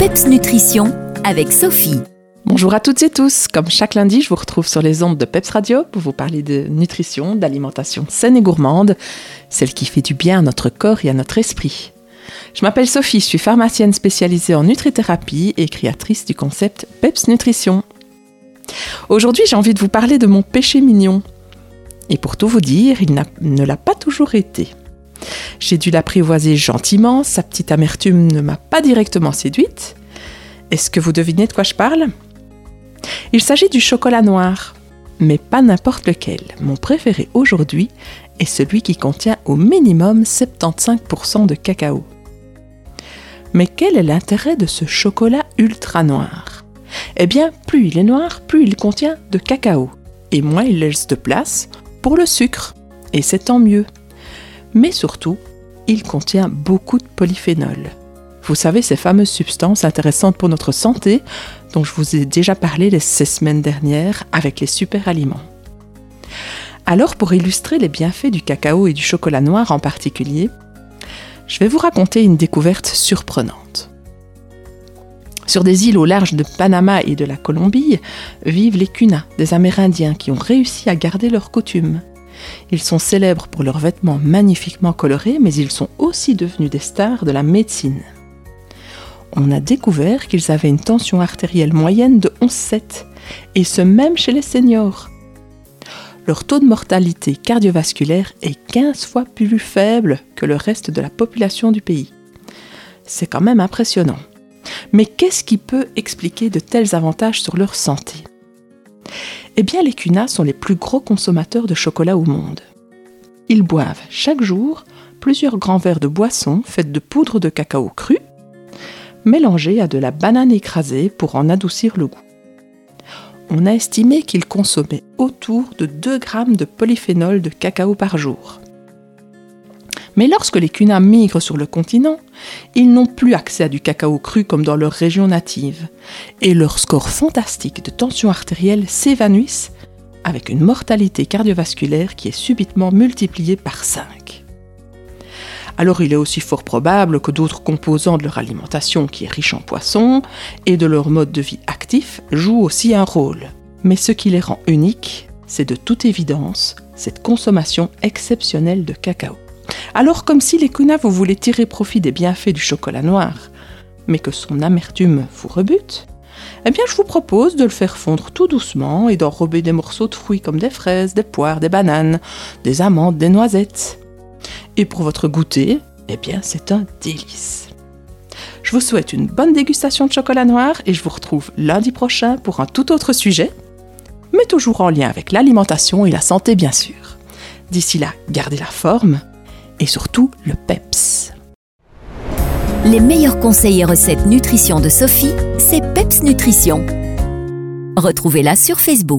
PEPS Nutrition avec Sophie. Bonjour à toutes et tous. Comme chaque lundi, je vous retrouve sur les ondes de PEPS Radio pour vous parler de nutrition, d'alimentation saine et gourmande, celle qui fait du bien à notre corps et à notre esprit. Je m'appelle Sophie, je suis pharmacienne spécialisée en nutrithérapie et créatrice du concept PEPS Nutrition. Aujourd'hui, j'ai envie de vous parler de mon péché mignon. Et pour tout vous dire, il ne l'a pas toujours été. J'ai dû l'apprivoiser gentiment, sa petite amertume ne m'a pas directement séduite. Est-ce que vous devinez de quoi je parle? Il s'agit du chocolat noir, mais pas n'importe lequel. Mon préféré aujourd'hui est celui qui contient au minimum 75% de cacao. Mais quel est l'intérêt de ce chocolat ultra noir? Eh bien, plus il est noir, plus il contient de cacao, et moins il laisse de place pour le sucre. Et c'est tant mieux. Mais surtout, il contient beaucoup de polyphénols. Vous savez, ces fameuses substances intéressantes pour notre santé dont je vous ai déjà parlé les ces semaines dernières avec les super aliments. Alors, pour illustrer les bienfaits du cacao et du chocolat noir en particulier, je vais vous raconter une découverte surprenante. Sur des îles au large de Panama et de la Colombie vivent les Kunas, des Amérindiens qui ont réussi à garder leurs coutumes. Ils sont célèbres pour leurs vêtements magnifiquement colorés, mais ils sont aussi devenus des stars de la médecine. On a découvert qu'ils avaient une tension artérielle moyenne de 11,7, et ce même chez les seniors. Leur taux de mortalité cardiovasculaire est 15 fois plus faible que le reste de la population du pays. C'est quand même impressionnant. Mais qu'est-ce qui peut expliquer de tels avantages sur leur santé? Eh bien, les Kunas sont les plus gros consommateurs de chocolat au monde. Ils boivent chaque jour plusieurs grands verres de boisson faite de poudre de cacao cru, mélangée à de la banane écrasée pour en adoucir le goût. On a estimé qu'ils consommaient autour de 2 grammes de polyphénol de cacao par jour. Mais lorsque les Kunas migrent sur le continent, ils n'ont plus accès à du cacao cru comme dans leur région native, et leur score fantastique de tension artérielle s'évanouissent avec une mortalité cardiovasculaire qui est subitement multipliée par 5. Alors il est aussi fort probable que d'autres composants de leur alimentation qui est riche en poissons et de leur mode de vie actif jouent aussi un rôle. Mais ce qui les rend uniques, c'est de toute évidence cette consommation exceptionnelle de cacao. Alors comme si les Kunas vous voulez tirer profit des bienfaits du chocolat noir, mais que son amertume vous rebute, eh bien je vous propose de le faire fondre tout doucement et d'enrober des morceaux de fruits comme des fraises, des poires, des bananes, des amandes, des noisettes. Et pour votre goûter, eh bien c'est un délice. Je vous souhaite une bonne dégustation de chocolat noir et je vous retrouve lundi prochain pour un tout autre sujet, mais toujours en lien avec l'alimentation et la santé bien sûr. D'ici là, gardez la forme et surtout le PEPS. Les meilleurs conseils et recettes nutrition de Sophie, c'est PEPS Nutrition. Retrouvez-la sur Facebook.